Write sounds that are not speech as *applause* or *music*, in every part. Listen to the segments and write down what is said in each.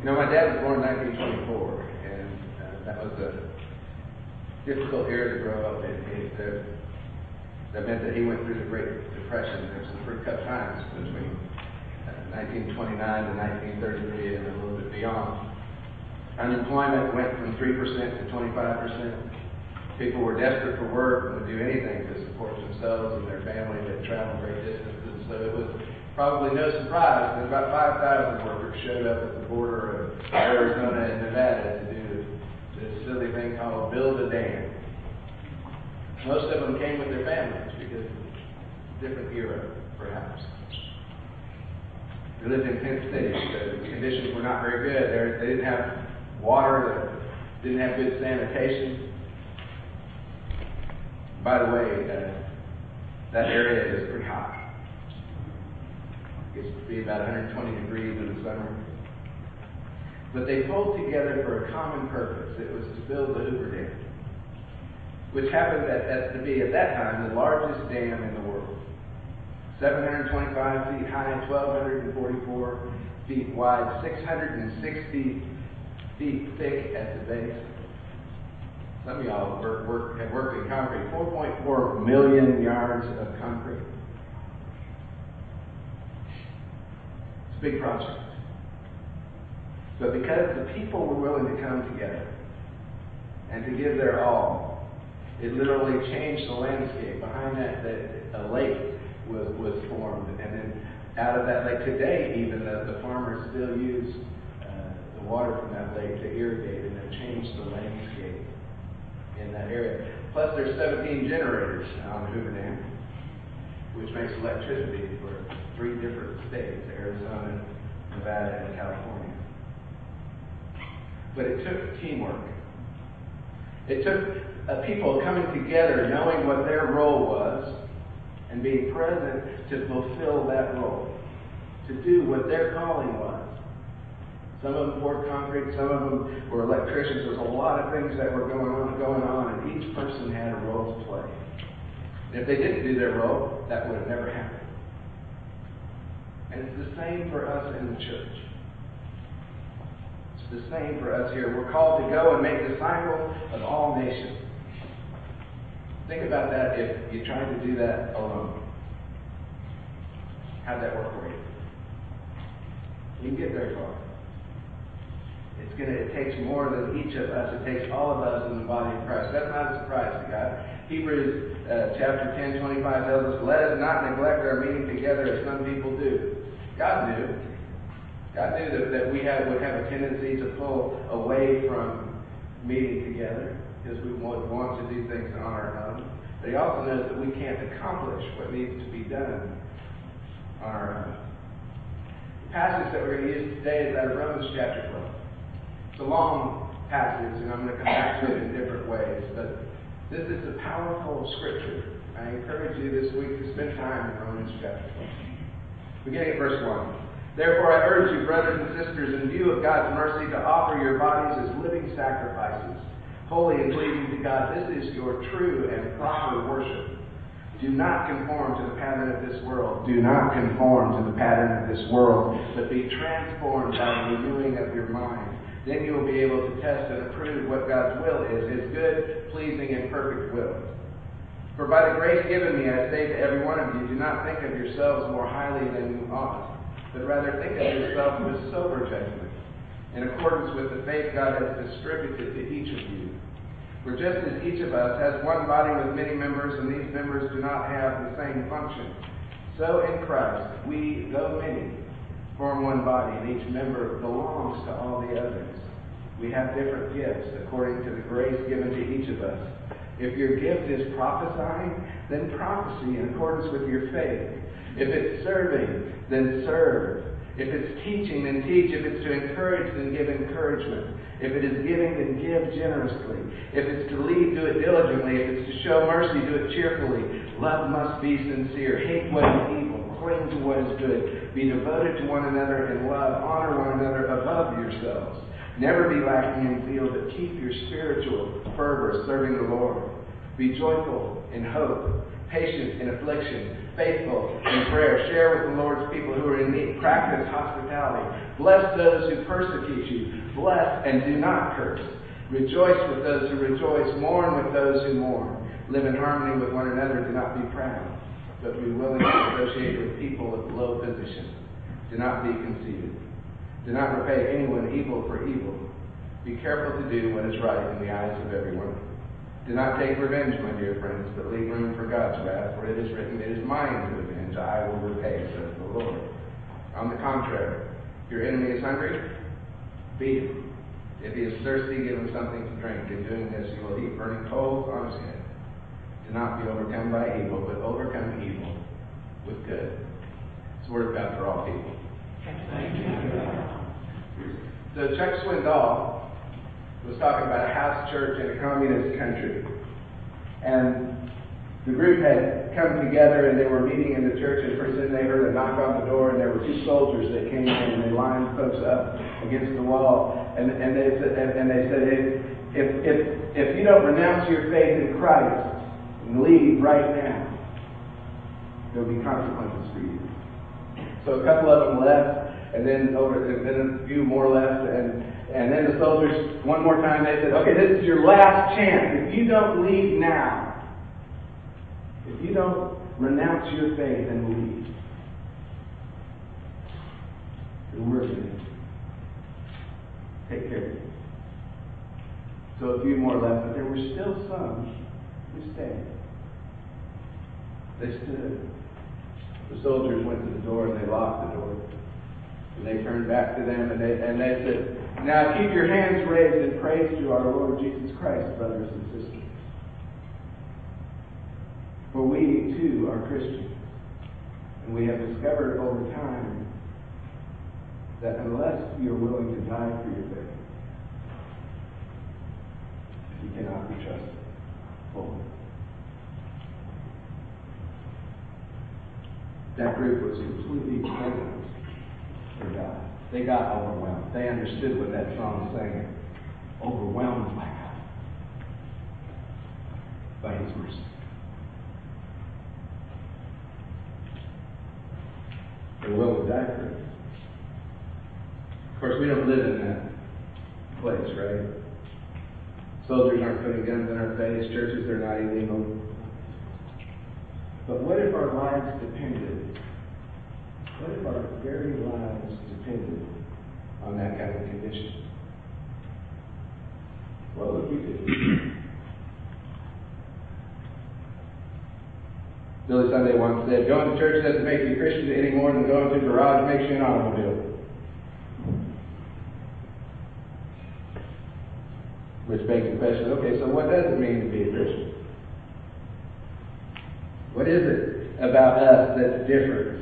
You know, my dad was born in 1924, and uh, that was a difficult era to grow up in. He, that, that meant that he went through the Great Depression. There was some pretty tough times between uh, 1929 to 1933 and a little bit beyond. Unemployment went from 3% to 25%. People were desperate for work and would do anything to support themselves and their family that traveled great distances. So it was probably no surprise that about 5,000 workers showed up at the border of Arizona and Nevada to do this silly thing called build a dam. Most of them came with their families because different era, perhaps. We lived in Tent City. The conditions were not very good. They didn't have water, they didn't have good sanitation. By the way, uh, that area is pretty hot. Gets to be about 120 degrees in the summer. But they pulled together for a common purpose. It was to build the Hoover Dam, which happened at, at, to be, at that time, the largest dam in the world. 725 feet high, 1,244 feet wide, 660 feet thick at the base. Some of y'all have worked in concrete. 4.4 million yards of concrete. It's a big project. But because the people were willing to come together and to give their all, it literally changed the landscape. Behind that, that a lake was, was formed. And then out of that lake, today even, the, the farmers still use uh, the water from that lake to irrigate and have changed the landscape in that area. Plus, there's 17 generators on Hoover Dam, which makes electricity for three different states Arizona, Nevada, and California. But it took teamwork. It took uh, people coming together, knowing what their role was, and being present to fulfill that role, to do what their calling was. Some of them poured concrete, some of them were electricians. There's a lot of things that were going on, going on, and each person had a role to play. If they didn't do their role, that would have never happened. And it's the same for us in the church. It's the same for us here. We're called to go and make disciples of all nations. Think about that if you tried to do that alone. How'd that work for you? You can get very far. It's gonna it takes more than each of us. It takes all of us in the body of Christ. That's not a surprise to God. Hebrews uh, chapter 10, 25 tells us, Let us not neglect our meeting together as some people do. God knew. God knew that, that we have, would have a tendency to pull away from meeting together because we would want to do things on our own. But he also knows that we can't accomplish what needs to be done on our own. The passage that we're going to use today is out of Romans chapter 12. Long passage, and I'm going to come back to it in different ways. But this is a powerful scripture. I encourage you this week to spend time in Romans chapter 12. Beginning at verse 1. Therefore, I urge you, brothers and sisters, in view of God's mercy, to offer your bodies as living sacrifices, holy and pleasing to God. This is your true and proper worship. Do not conform to the pattern of this world. Do not conform to the pattern of this world, but be transformed by the renewing of your mind then you will be able to test and approve what God's will is, his good, pleasing, and perfect will. For by the grace given me, I say to every one of you, do not think of yourselves more highly than you ought, but rather think of yourself with sober judgment, in accordance with the faith God has distributed to each of you. For just as each of us has one body with many members, and these members do not have the same function, so in Christ we, though many, form one body, and each member belongs to all the others. We have different gifts according to the grace given to each of us. If your gift is prophesying, then prophecy in accordance with your faith. If it's serving, then serve. If it's teaching, then teach. If it's to encourage, then give encouragement. If it is giving, then give generously. If it's to lead, do it diligently. If it's to show mercy, do it cheerfully. Love must be sincere. Hate what is evil. Cling to what is good. Be devoted to one another in love. Honor one another above yourselves. Never be lacking in zeal, but keep your spiritual fervor serving the Lord. Be joyful in hope. Patient in affliction, faithful in prayer, share with the Lord's people who are in need, practice hospitality, bless those who persecute you, bless and do not curse, rejoice with those who rejoice, mourn with those who mourn, live in harmony with one another, do not be proud, but be willing to associate with people of low position. Do not be conceited. Do not repay anyone evil for evil. Be careful to do what is right in the eyes of everyone. Do not take revenge, my dear friends, but leave room for God's wrath, for it is written, It is mine to avenge, I will repay, says the Lord. On the contrary, if your enemy is hungry, feed him. If he is thirsty, give him something to drink. In doing this, you will heap burning coals on his head. Do not be overcome by evil, but overcome evil with good. It's the word of God for all people. So Chuck Swindoll was talking about a house church in a communist country. And the group had come together and they were meeting in the church and pretty they heard a knock on the door and there were two soldiers that came in and they lined folks up against the wall and, and they said and, and they said if, if if if you don't renounce your faith in Christ and leave right now, there'll be consequences for you. So a couple of them left and then over and then a few more left and and then the soldiers, one more time, they said, okay, this is your last chance. If you don't leave now, if you don't renounce your faith and leave, then we're going to take care of you. So a few more left, but there were still some who stayed. They stood. The soldiers went to the door and they locked the door. And they turned back to them and they, and they said, Now keep your hands raised in praise to our Lord Jesus Christ, brothers and sisters. For we too are Christians. And we have discovered over time that unless you're willing to die for your faith, you cannot be trusted fully. That group was completely dependent for God. They got overwhelmed. They understood what that song was saying. Overwhelmed by God. By His mercy. They're willing to die for. Of course, we don't live in that place, right? Soldiers aren't putting guns in our face. Churches are not illegal. But what if our lives depended what if our very lives depended on that kind of condition? What would we do? Billy Sunday once said, Going to church doesn't make you a Christian any more than going to a garage makes you an automobile. Which begs the question, okay, so what does it mean to be a Christian? What is it about us that's different?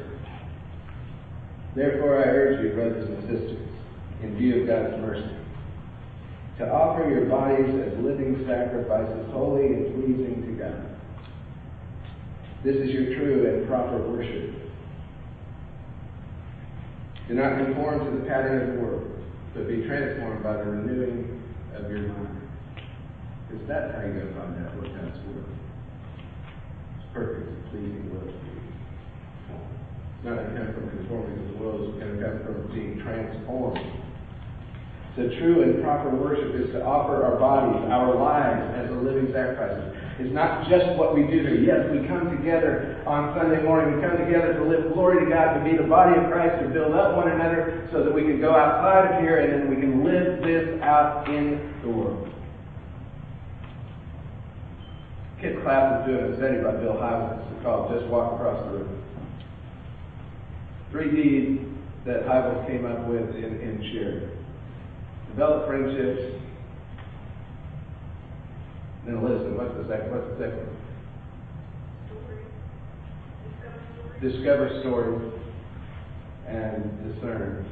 Therefore, I urge you, brothers and sisters, in view of God's mercy, to offer your bodies as living sacrifices, holy and pleasing to God. This is your true and proper worship. Do not conform to the pattern of the world, but be transformed by the renewing of your mind. Because that's how you're going to find out what God's will. It's perfect and pleasing will not come from conforming to the world, to come from being transformed. The true and proper worship is to offer our bodies, our lives as a living sacrifice. It's not just what we do here. Yes, we come together on Sunday morning. We come together to live glory to God, to be the body of Christ, to build up one another so that we can go outside of here and then we can live this out in the world. Kit Clapp is doing a study by Bill Hybels. It's called Just Walk Across the River. Three D's that Hybels came up with in, in sharing. Develop friendships. Then listen, what's the second? What's the second? Discover stories and discern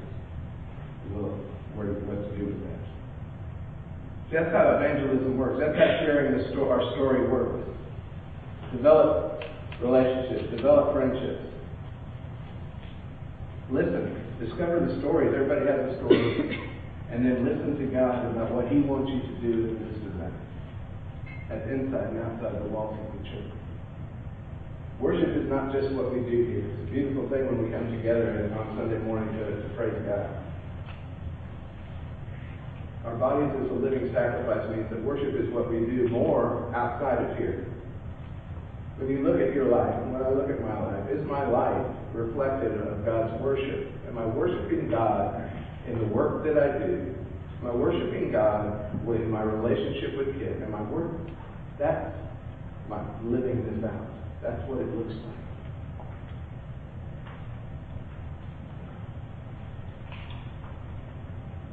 well, what, what to do with that. See, that's how evangelism works. That's how sharing the sto- our story works. Develop relationships, develop friendships. Listen, discover the stories. Everybody has a story. And then listen to God about what He wants you to do in this and that. That's inside and outside the walls of the church. Worship is not just what we do here. It's a beautiful thing when we come together on Sunday morning to, to praise God. Our bodies as a living sacrifice means that worship is what we do more outside of here. When you look at your life, and when I look at my life, is my life reflective of God's worship? Am I worshiping God in the work that I do? Am I worshiping God in my relationship with Him? Am I work? That's my living this out. That's what it looks like.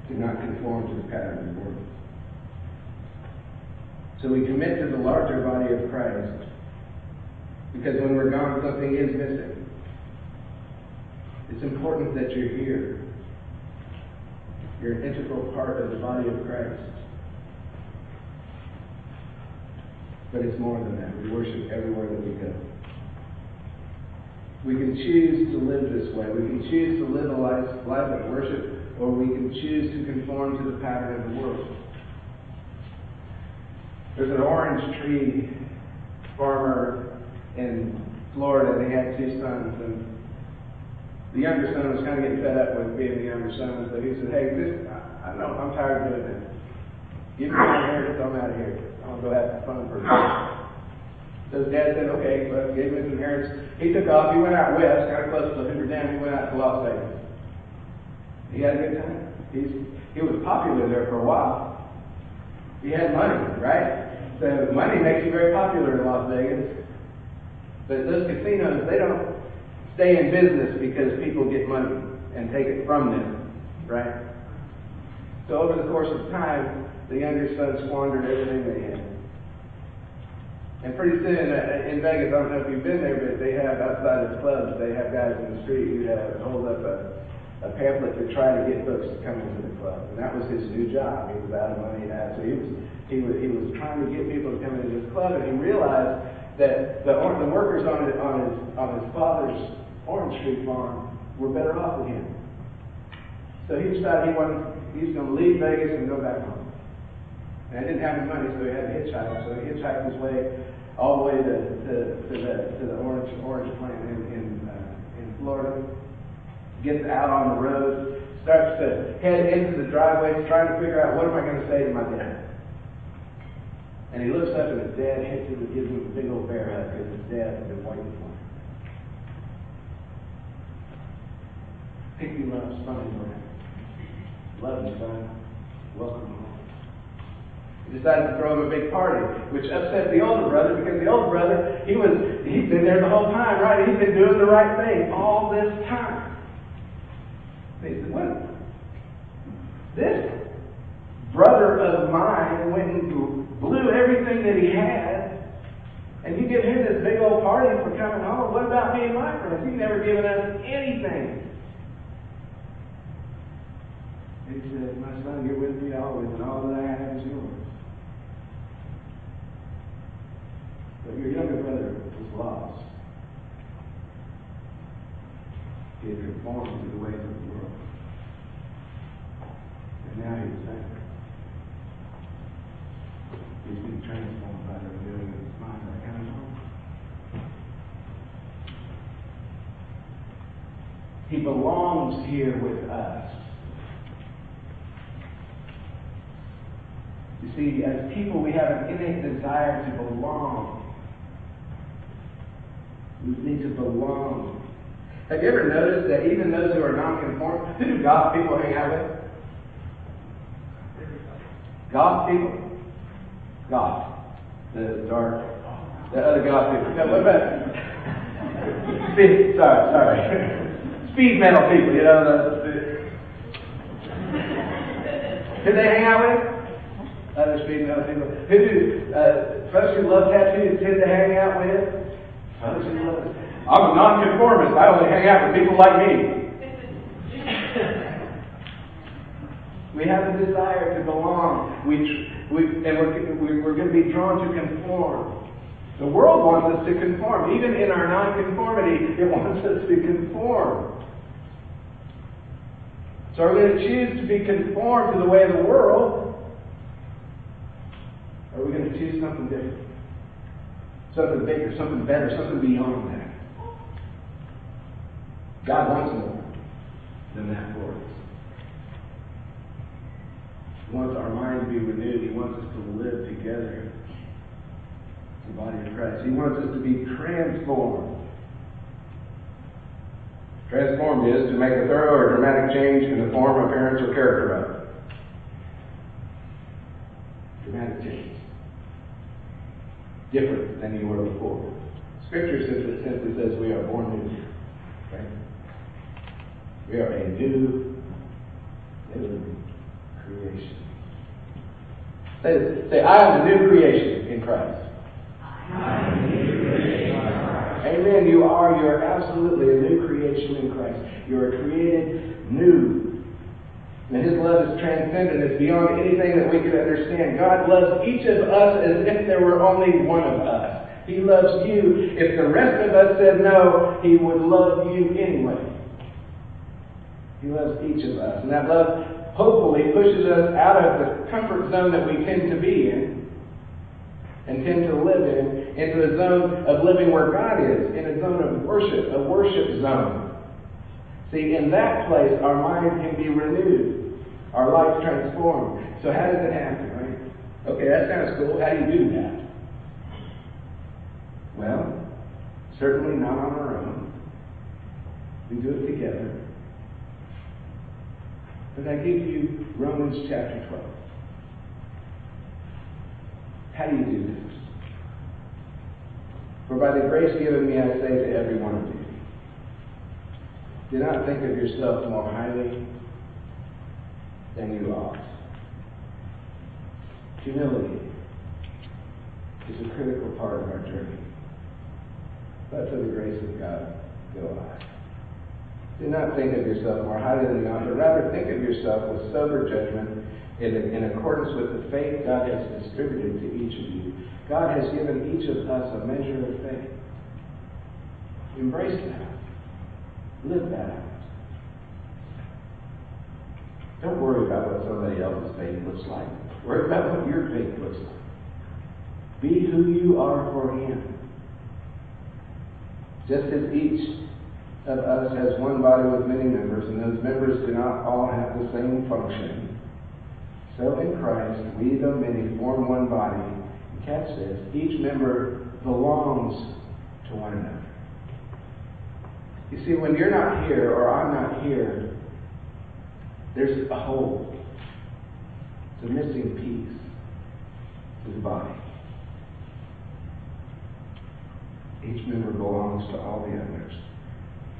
Do not conform to the pattern of the world. So we commit to the larger body of Christ because when we're gone, something is missing. It's important that you're here. You're an integral part of the body of Christ. But it's more than that. We worship everywhere that we go. We can choose to live this way. We can choose to live a life, life of worship or we can choose to conform to the pattern of the world. There's an orange tree farmer in Florida, he had two sons, and the younger son was kind of getting fed up with being the younger son, so he said, "Hey, this, I, I know I'm tired of doing this. Give me my inheritance, I'm out of here. I want to go have some fun for a bit." So his dad said, "Okay," but gave him his inheritance. He took off. He went out west, kind of close to Hoover Dam. He went out to Las Vegas. He had a good time. He's, he was popular there for a while. He had money, right? So money makes you very popular in Las Vegas. But those casinos, they don't stay in business because people get money and take it from them, right? So over the course of time, the younger son squandered everything they had. And pretty soon uh, in Vegas, I don't know if you've been there, but they have outside of clubs, they have guys in the street who have hold up a a pamphlet to try to get folks to come into the club. And that was his new job. He was out of money. So he was, he was, he was trying to get people to come into his club, and he realized that the, the workers on his, on, his, on his father's orange Street farm were better off with him. So he decided he wanted, he was going to leave Vegas and go back home. And didn't have any money, so he had to hitchhike. So he hitchhiked his way all the way to, to, to, the, to the orange, orange plant in, in, uh, in Florida gets out on the road, starts to head into the driveway, trying to figure out what am I going to say to my dad. And he looks up and his dad hits him and gives him a big old bear hug because his dad has been waiting for Piggy loves Sonny Moran. Love you, son. Welcome home. He decided to throw him a big party, which upset the older brother because the older brother, he was he'd been there the whole time, right? He'd been doing the right thing all this time. He said, what? This brother of mine went and blew everything that he had, and you give him this big old party for coming home. What about me and my friends? You've never given us anything. He said, My son, you're with me always, and all that I have is yours. But your younger brother was lost. He had conformed to the ways of the world. And now he's saved. He's been transformed by the renewing of his mind coming home. He belongs here with us. You see, as people, we have an innate desire to belong. We need to belong. Have you ever noticed that even those who are nonconform, who do goth people hang out with? Goth people? Goth. The dark, the other goth people. No, what about speed? Sorry, sorry. Speed metal people, you know. The, the, who they hang out with? Other speed metal people. Who do uh, folks who love tattoos tend to hang out with? Folks who love. I'm a nonconformist. I only hang out with people like me. *laughs* We have a desire to belong. We, we, and we're, we're going to be drawn to conform. The world wants us to conform. Even in our nonconformity, it *laughs* wants us to conform. So are we going to choose to be conformed to the way of the world? Or are we going to choose something different? something bigger, something better, something beyond that. God wants more than that for us. He wants our mind to be renewed. He wants us to live together as the body of Christ. He wants us to be transformed. Transformed is to make a thorough or dramatic change in the form, appearance, or character of. Dramatic change. Different than you were before. Scripture simply, simply says we are born new. We are a new creation. Say, say, I am a new creation in Christ. Amen. You are. You're absolutely a new creation in Christ. You are created new. And His love is transcendent. It's beyond anything that we could understand. God loves each of us as if there were only one of us. He loves you. If the rest of us said no, He would love you anyway. He loves each of us. And that love hopefully pushes us out of the comfort zone that we tend to be in and tend to live in into a zone of living where God is, in a zone of worship, a worship zone. See, in that place, our mind can be renewed, our life transformed. So, how does it happen, right? Okay, that sounds cool. How do you do that? Well, certainly not on our own. We do it together. But I give you Romans chapter 12. How do you do this? For by the grace given me, I say to every one of you, do not think of yourself more highly than you ought. Humility is a critical part of our journey. But for the grace of God, go I. Do not think of yourself more highly than you ought, but rather think of yourself with sober judgment in, in accordance with the faith God has distributed to each of you. God has given each of us a measure of faith. Embrace that. Live that out. Don't worry about what somebody else's faith looks like. Worry about what your faith looks like. Be who you are for Him. Just as each of us has one body with many members, and those members do not all have the same function. So in Christ, we, though many, form one body. And catch this each member belongs to one another. You see, when you're not here or I'm not here, there's a hole. It's a missing piece to the body. Each member belongs to all the others.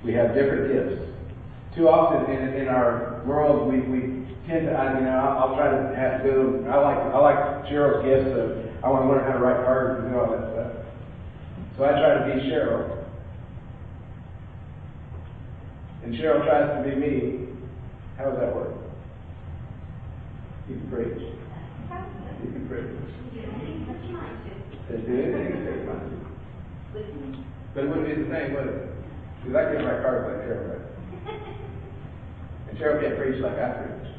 We have different gifts. Too often in, in our world, we, we tend to, I, you know, I'll, try to have to go. I like I like Cheryl's gifts, so I want to learn how to write cards and do all that stuff. So I try to be Cheryl, and Cheryl tries to be me. How does that work? You can preach. You can preach. Just do anything you want to. But it wouldn't be the same, would it? Because I can't write cards like Cheryl. And Cheryl can't preach like I preach.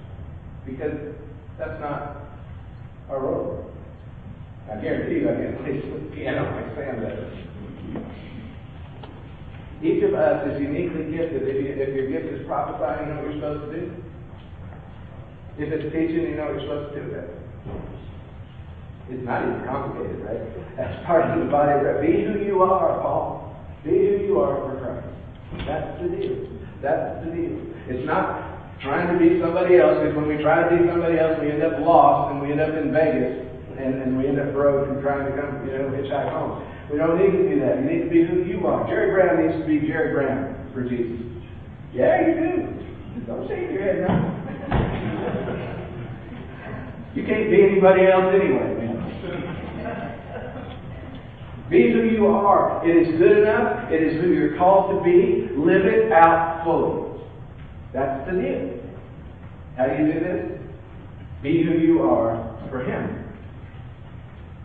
Because that's not our role. I guarantee you I can't play the piano like Sam does. Each of us is uniquely gifted. If, you, if your gift is prophesying, you know what you're supposed to do. If it's teaching, you know what you're supposed to do with it. It's not even complicated, right? That's part of the body of Christ. Be who you are, Paul. Be who you are for Christ. That's the deal. That's the deal. It's not trying to be somebody else, because when we try to be somebody else, we end up lost and we end up in Vegas and, and we end up broke and trying to come, you know, hitchhike home. We don't need to do that. You need to be who you are. Jerry Brown needs to be Jerry Brown for Jesus. Yeah, you do. Don't shake your head now. You can't be anybody else anyway, man. Be who you are. It is good enough. It is who you're called to be. Live it out fully. That's the deal. How do you do this? Be who you are for Him.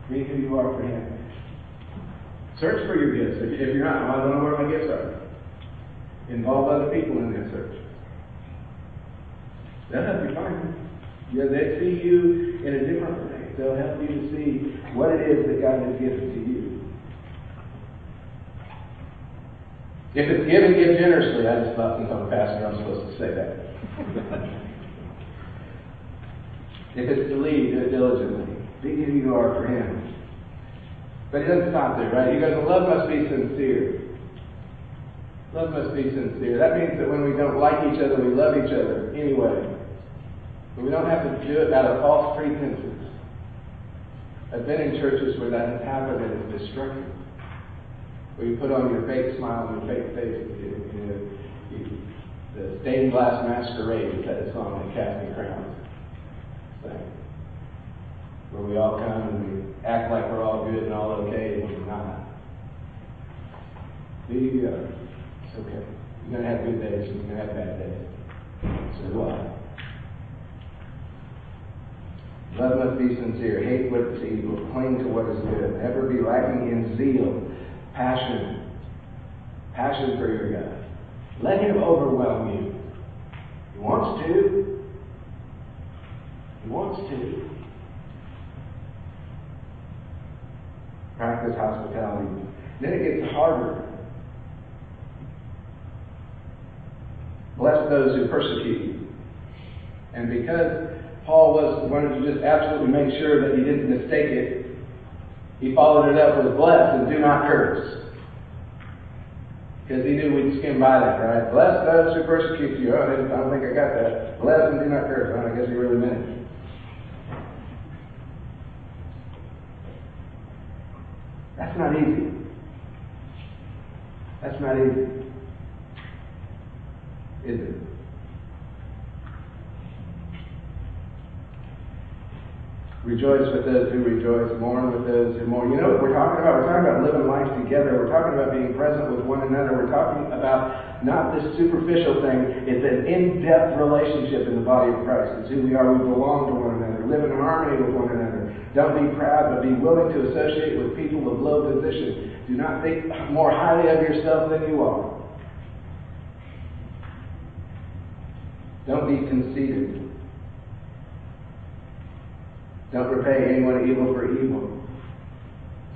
Be who you are for Him. Search for your gifts. If you're not, I don't know where my gifts are. Involve other people in that search. They'll help you find them. Yeah, they see you in a different way. They'll help you to see what it is that God has given to you. If it's given, give generously. I just thought since I'm a pastor, I'm supposed to say that. *laughs* if it's to lead, do it diligently. Be who you are for Him. But he doesn't stop there, right? He goes, love must be sincere. Love must be sincere. That means that when we don't like each other, we love each other anyway. But we don't have to do it out of false pretenses. I've been in churches where that has happened and it's destructive where you put on your fake smile and your fake face. You, know, you, the stained glass masquerade is that song that Crowns sang. Where we all come and we act like we're all good and all okay when we're not. Be are. It's okay. You're going to have good days and you're going to have bad days. So I. Love must be sincere. Hate what is evil. Cling to what is good. Never be lacking in zeal passion. Passion for your God. Let Him overwhelm you. He wants to. He wants to. Practice hospitality. Then it gets harder. Bless those who persecute you. And because Paul was wanted to just absolutely make sure that he didn't mistake it he followed it up with bless and do not curse. Because he knew we'd skim by that, right? Bless those who persecute you. Oh, I don't think I got that. Bless and do not curse. Well, I guess he really meant it. That's not easy. That's not easy. Is it? Rejoice with those who rejoice, mourn with those who mourn. You know what we're talking about? We're talking about living life together. We're talking about being present with one another. We're talking about not this superficial thing. It's an in-depth relationship in the body of Christ. It's who we are. We belong to one another. Live in harmony with one another. Don't be proud, but be willing to associate with people of low position. Do not think more highly of yourself than you are. Don't be conceited. Don't repay anyone evil for evil.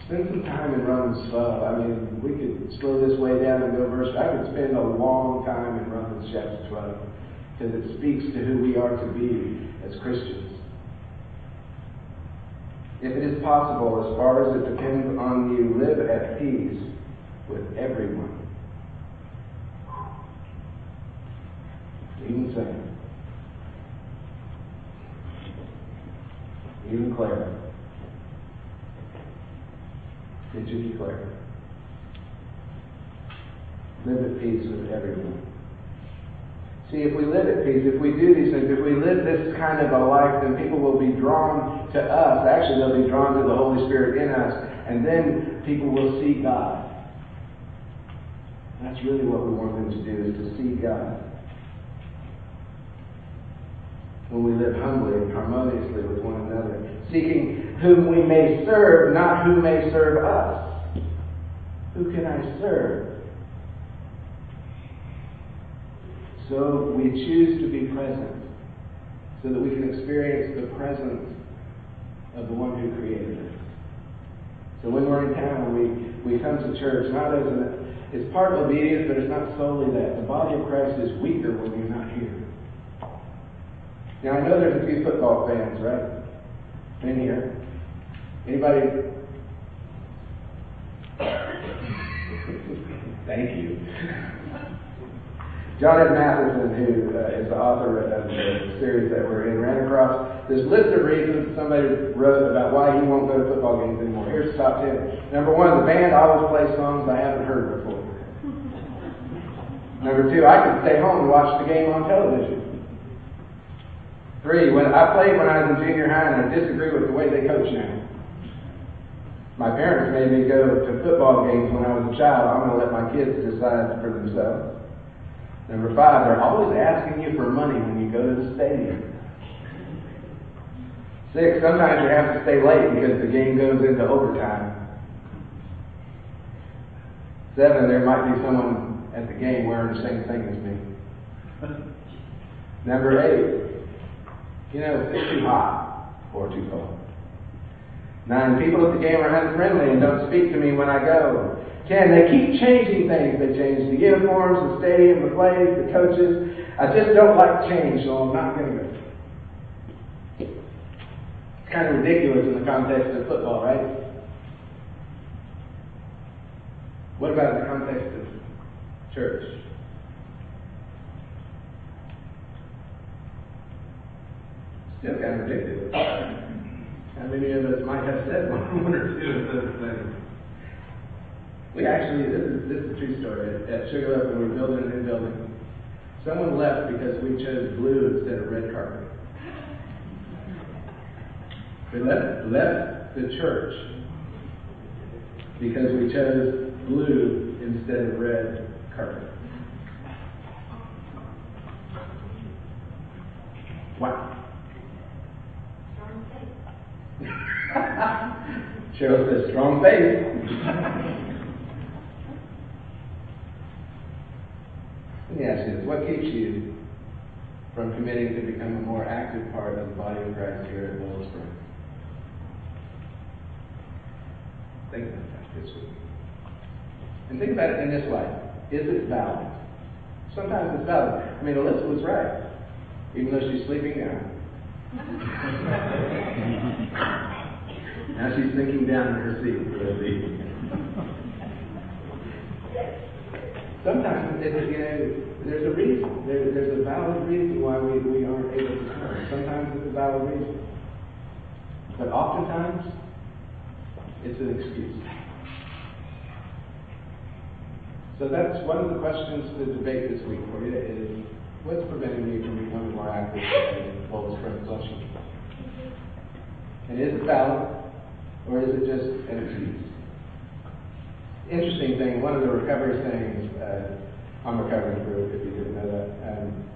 Spend some time in Romans 12. I mean, we could slow this way down and go verse. I could spend a long time in Romans chapter 12 because it speaks to who we are to be as Christians. If it is possible, as far as it depends on you, live at peace with everyone. Even Sam. Even Claire. Did you? Live at peace with everyone. See, if we live at peace, if we do these things, if we live this kind of a life, then people will be drawn to us. Actually, they'll be drawn to the Holy Spirit in us. And then people will see God. That's really what we want them to do, is to see God when we live humbly and harmoniously with one another, seeking whom we may serve, not who may serve us. Who can I serve? So we choose to be present so that we can experience the presence of the one who created us. So when we're in town, we, we come to church not as an, it's part of obedience, but it's not solely that. The body of Christ is weaker when you're not here. Now I know there's a few football fans, right? In here. Anybody? *coughs* Thank you. John Ed Mathison, who uh, is the author of the series that we're in, ran across this list of reasons somebody wrote about why he won't go to football games anymore. Here's the top ten. Number one, the band always plays songs I haven't heard before. Number two, I can stay home and watch the game on television. Three, when I played when I was in junior high and I disagree with the way they coach now. My parents made me go to football games when I was a child. I'm going to let my kids decide for themselves. Number five, they're always asking you for money when you go to the stadium. Six, sometimes you have to stay late because the game goes into overtime. Seven, there might be someone at the game wearing the same thing as me. Number eight, you know, it's too hot or too cold. Nine, people at the game are unfriendly and don't speak to me when I go. Can. They keep changing things. They change the uniforms, the stadium, the plays, the coaches. I just don't like change, so I'm not going to go. It's kind of ridiculous in the context of football, right? What about in the context of church? Still kind of ridiculous. *laughs* How many of us might have said one, one or two of those things? We actually, this is, this is a true story. At, Sugarloaf, when we were building a new building, someone left because we chose blue instead of red carpet. They left, left the church because we chose blue instead of red carpet. Wow. *laughs* Cheryl says strong faith. *laughs* Let me ask you this. What keeps you from committing to become a more active part of the body of Christ here at Willow Springs? Think about that this week. And think about it in this way. Is it valid? Sometimes it's valid. I mean, Alyssa was right. Even though she's sleeping now. *laughs* now she's sinking down in her seat for the evening. Sometimes it's, you know, there's a reason. There, there's a valid reason why we, we aren't able to come. Sometimes it's a valid reason. But oftentimes, it's an excuse. So that's one of the questions to debate this week for you is what's preventing me from becoming more active in Springs Flushing? And is it valid or is it just an excuse? Interesting thing, one of the recovery things, uh, I'm a recovering through if you didn't know that, um,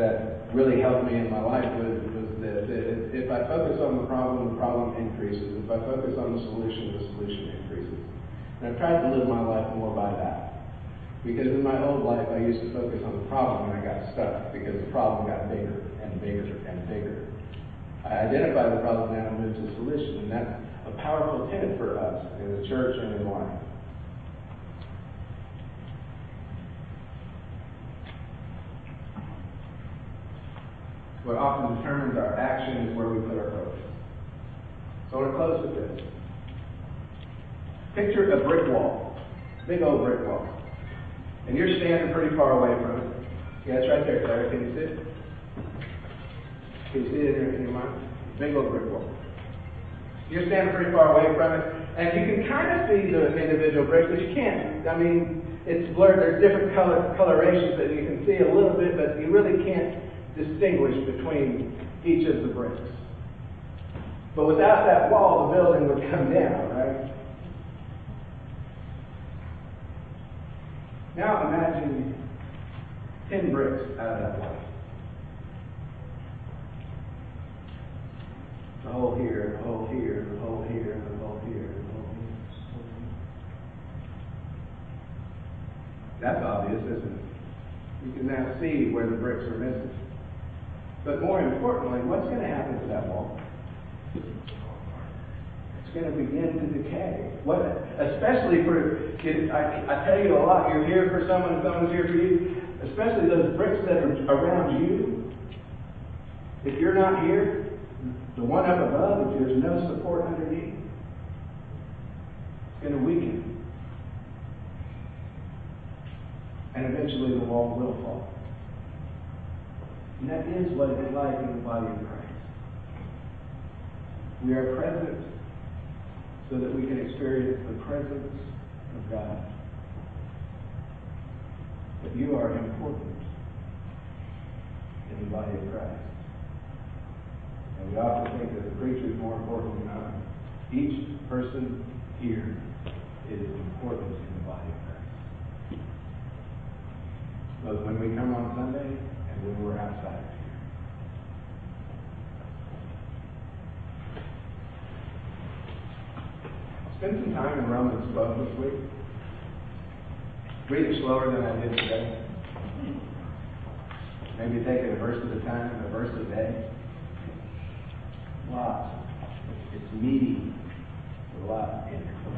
that really helped me in my life was, was that if I focus on the problem, the problem increases. If I focus on the solution, the solution increases. And I've tried to live my life more by that. Because in my old life, I used to focus on the problem and I got stuck because the problem got bigger and bigger and bigger. I identify the problem now and move to the solution, and that's a powerful tenet for us in the church and in life. What often determines our action is where we put our focus. So I want to close with this. Picture a brick wall, big old brick wall. And you're standing pretty far away from it. Yeah, it's right there, Claire. Can you see it? Can you see it in your, in your mind? Big old brick wall. You're standing pretty far away from it, and you can kind of see the individual bricks, but you can't. I mean, it's blurred. There's different color colorations that you can see a little bit, but you really can't distinguish between each of the bricks. But without that wall, the building would come down, right? Now imagine 10 bricks out of that wall. The hole here, the hole here, the hole here, the hole here, the hole here. That's obvious, isn't it? You can now see where the bricks are missing. But more importantly, what's going to happen to that wall? It's going to begin to decay. What, especially for, I, I tell you a lot, you're here for someone, someone's here for you. Especially those bricks that are around you. If you're not here, the one up above, if there's no support underneath, it's going to weaken. And eventually the wall will fall. And that is what it's like in the body of Christ. We are present so that we can experience the presence of God. But you are important in the body of Christ. And we often think that the preacher is more important than I. Each person here is important in the body of Christ. Both when we come on Sunday when we're outside. Spend some time in Romans 12 this week. Read it slower than I did today. Maybe take it a verse at a time, a verse a day. Lots. It's meaty. A lot in it.